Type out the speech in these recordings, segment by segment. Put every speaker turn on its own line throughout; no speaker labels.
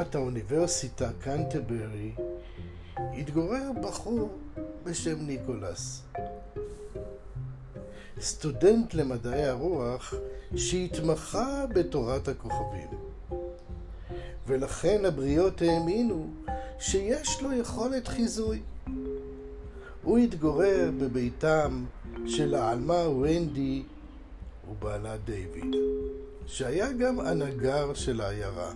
בירת האוניברסיטה קנטברי התגורר בחור בשם ניקולס. סטודנט למדעי הרוח שהתמחה בתורת הכוכבים. ולכן הבריות האמינו שיש לו יכולת חיזוי. הוא התגורר בביתם של העלמה ונדי ובעלה דיוויד, שהיה גם הנגר של העיירה.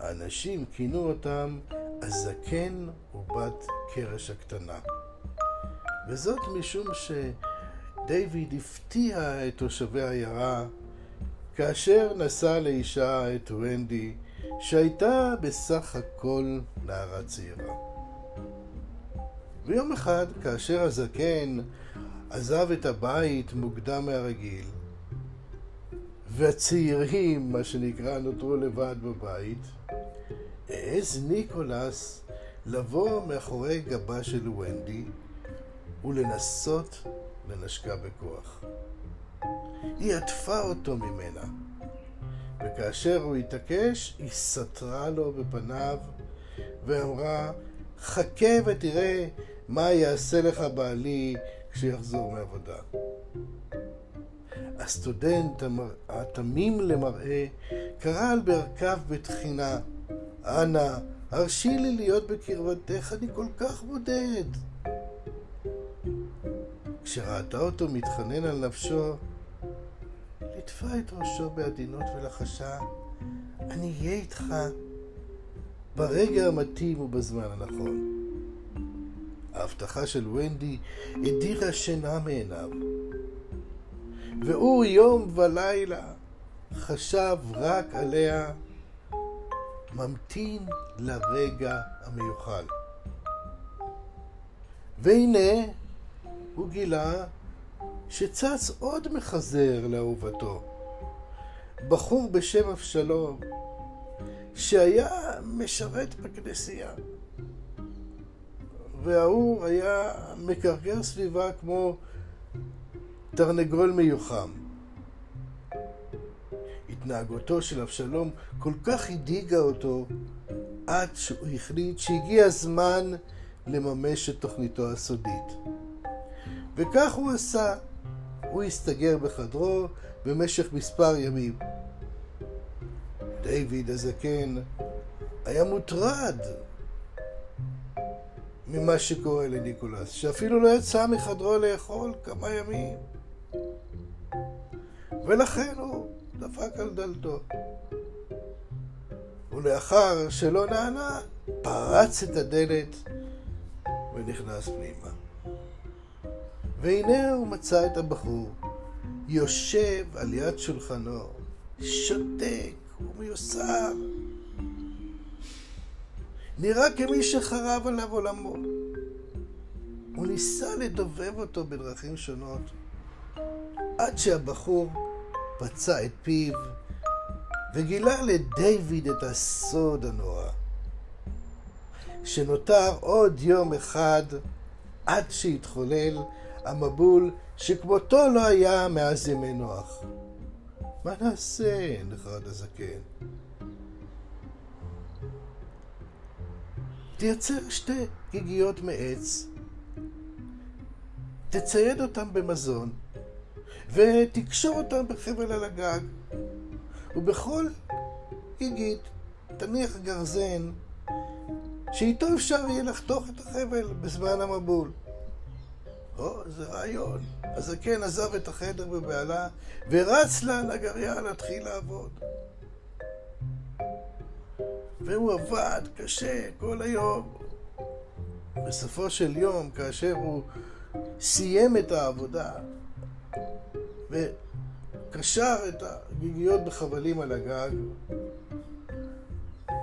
האנשים כינו אותם הזקן ובת קרש הקטנה. וזאת משום שדיוויד הפתיע את תושבי העיירה כאשר נשא לאישה את ונדי, שהייתה בסך הכל נערה צעירה. ויום אחד, כאשר הזקן עזב את הבית מוקדם מהרגיל, והצעירים, מה שנקרא, נותרו לבד בבית, העז ניקולס לבוא מאחורי גבה של ונדי ולנסות לנשקה בכוח. היא עטפה אותו ממנה, וכאשר הוא התעקש, היא סתרה לו בפניו ואמרה, חכה ותראה מה יעשה לך בעלי כשיחזור מעבודה. הסטודנט התמים למראה קרא על ברכיו בתחינה, אנא, הרשי לי להיות בקרבתך, אני כל כך בודד. כשראתה אותו מתחנן על נפשו, ליטפה את ראשו בעדינות ולחשה, אני אהיה איתך ברגע המתאים ובזמן הנכון. ההבטחה של ונדי הדירה שינה מעיניו, והוא יום ולילה חשב רק עליה, ממתין לרגע המיוחל. והנה הוא גילה שצץ עוד מחזר לאהובתו, בחור בשם אבשלום, שהיה משרת בכנסייה. וההוא היה מקרקר סביבה כמו תרנגול מיוחם. התנהגותו של אבשלום כל כך הדאיגה אותו עד שהוא החליט שהגיע הזמן לממש את תוכניתו הסודית. וכך הוא עשה. הוא הסתגר בחדרו במשך מספר ימים. דיוויד הזקן היה מוטרד ממה שקורה לניקולס, שאפילו לא יצא מחדרו לאכול כמה ימים. ולכן הוא דפק על דלתו. ולאחר שלא נענה, פרץ את הדלת ונכנס פנימה. והנה הוא מצא את הבחור, יושב על יד שולחנו, שותק ומיוסר. נראה כמי שחרב עליו עולמו. הוא ניסה לדובב אותו בדרכים שונות, עד שהבחור פצע את פיו וגילה לדיוויד את הסוד הנורא. שנותר עוד יום אחד עד שהתחולל המבול שכמותו לא היה מאז ימי נוח. מה נעשה? נחרד הזקן. תייצר שתי גיגיות מעץ, תצייד אותם במזון, ותקשור אותם בחבל על הגג, ובכל גיגית תניח גרזן שאיתו אפשר יהיה לחתוך את החבל בזמן המבול. או, זה רעיון. הזקן עזב את החדר בבהלה ורץ לנגריה להתחיל לעבוד. והוא עבד קשה כל היום. בסופו של יום, כאשר הוא סיים את העבודה וקשר את הגיגיות בחבלים על הגג,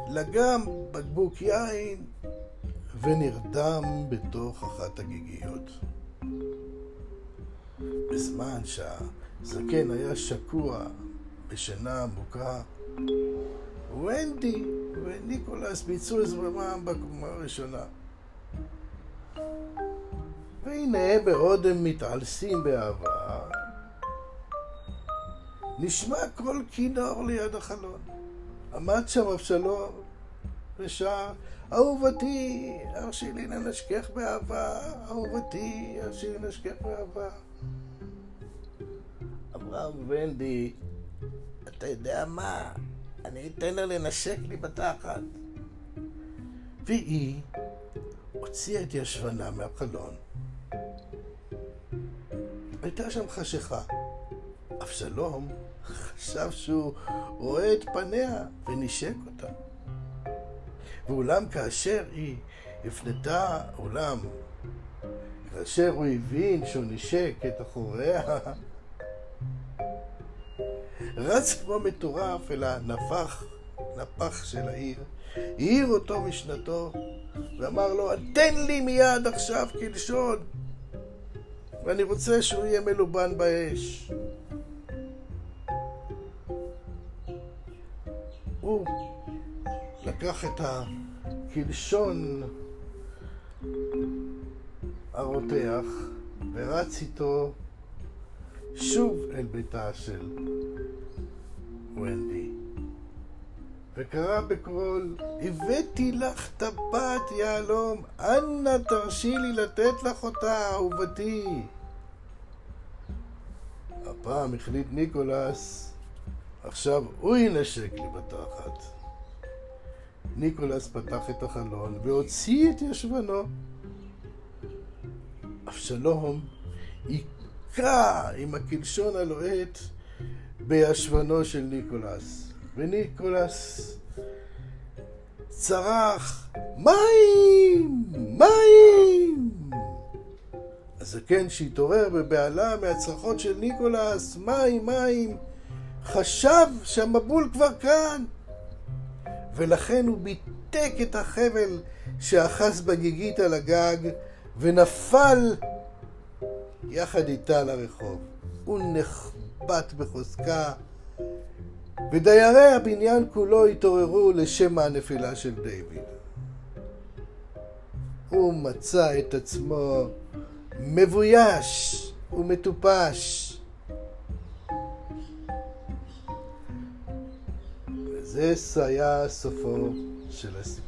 לגם בקבוק יין ונרדם בתוך אחת הגיגיות. בזמן שהזקן היה שקוע בשינה עמוקה, ונדי וניקולס ביצעו את זממם בקומה הראשונה. והנה, בעוד הם מתעלסים באהבה, נשמע קול כינור ליד החלון. עמד שם אבשלום ושר, אהובתי, הרשי לי לנשכך באהבה, אהובתי, הרשי לי לנשכך באהבה. אמרה ונדי, אתה יודע מה? אני אתן לה לנשק לי בתחת. והיא הוציאה את ישבנה מהחלון. הייתה שם חשיכה. אבשלום חשב שהוא רואה את פניה ונשק אותה. ואולם כאשר היא הפנתה, אולם, כאשר הוא הבין שהוא נשק את אחוריה, רץ כמו מטורף אל הנפח, נפח של העיר, העיר אותו משנתו, ואמר לו, תן לי מיד עכשיו כלשון, ואני רוצה שהוא יהיה מלובן באש. הוא לקח את הקלשון הרותח ורץ איתו שוב אל ביתה של ונדי. וקרא בקול, הבאתי לך טבעת יהלום, אנא תרשי לי לתת לך אותה, אהובתי. הפעם החליט ניקולס, עכשיו הוא ינשק לי בתחת. ניקולס פתח את החלון והוציא את ישבנו. אבשלום היכה עם הקלשון הלוהט בישבנו של ניקולס. וניקולס צרח, מים! מים! הזקן שהתעורר בבהלה מהצרחות של ניקולס, מים, מים, חשב שהמבול כבר כאן, ולכן הוא ביתק את החבל שאחז בגיגית על הגג, ונפל יחד איתה לרחוב. הוא נחבט בחוזקה, ודיירי הבניין כולו התעוררו לשם הנפילה של דיוויד. הוא מצא את עצמו מבויש ומטופש. וזה היה סופו של הסיפור.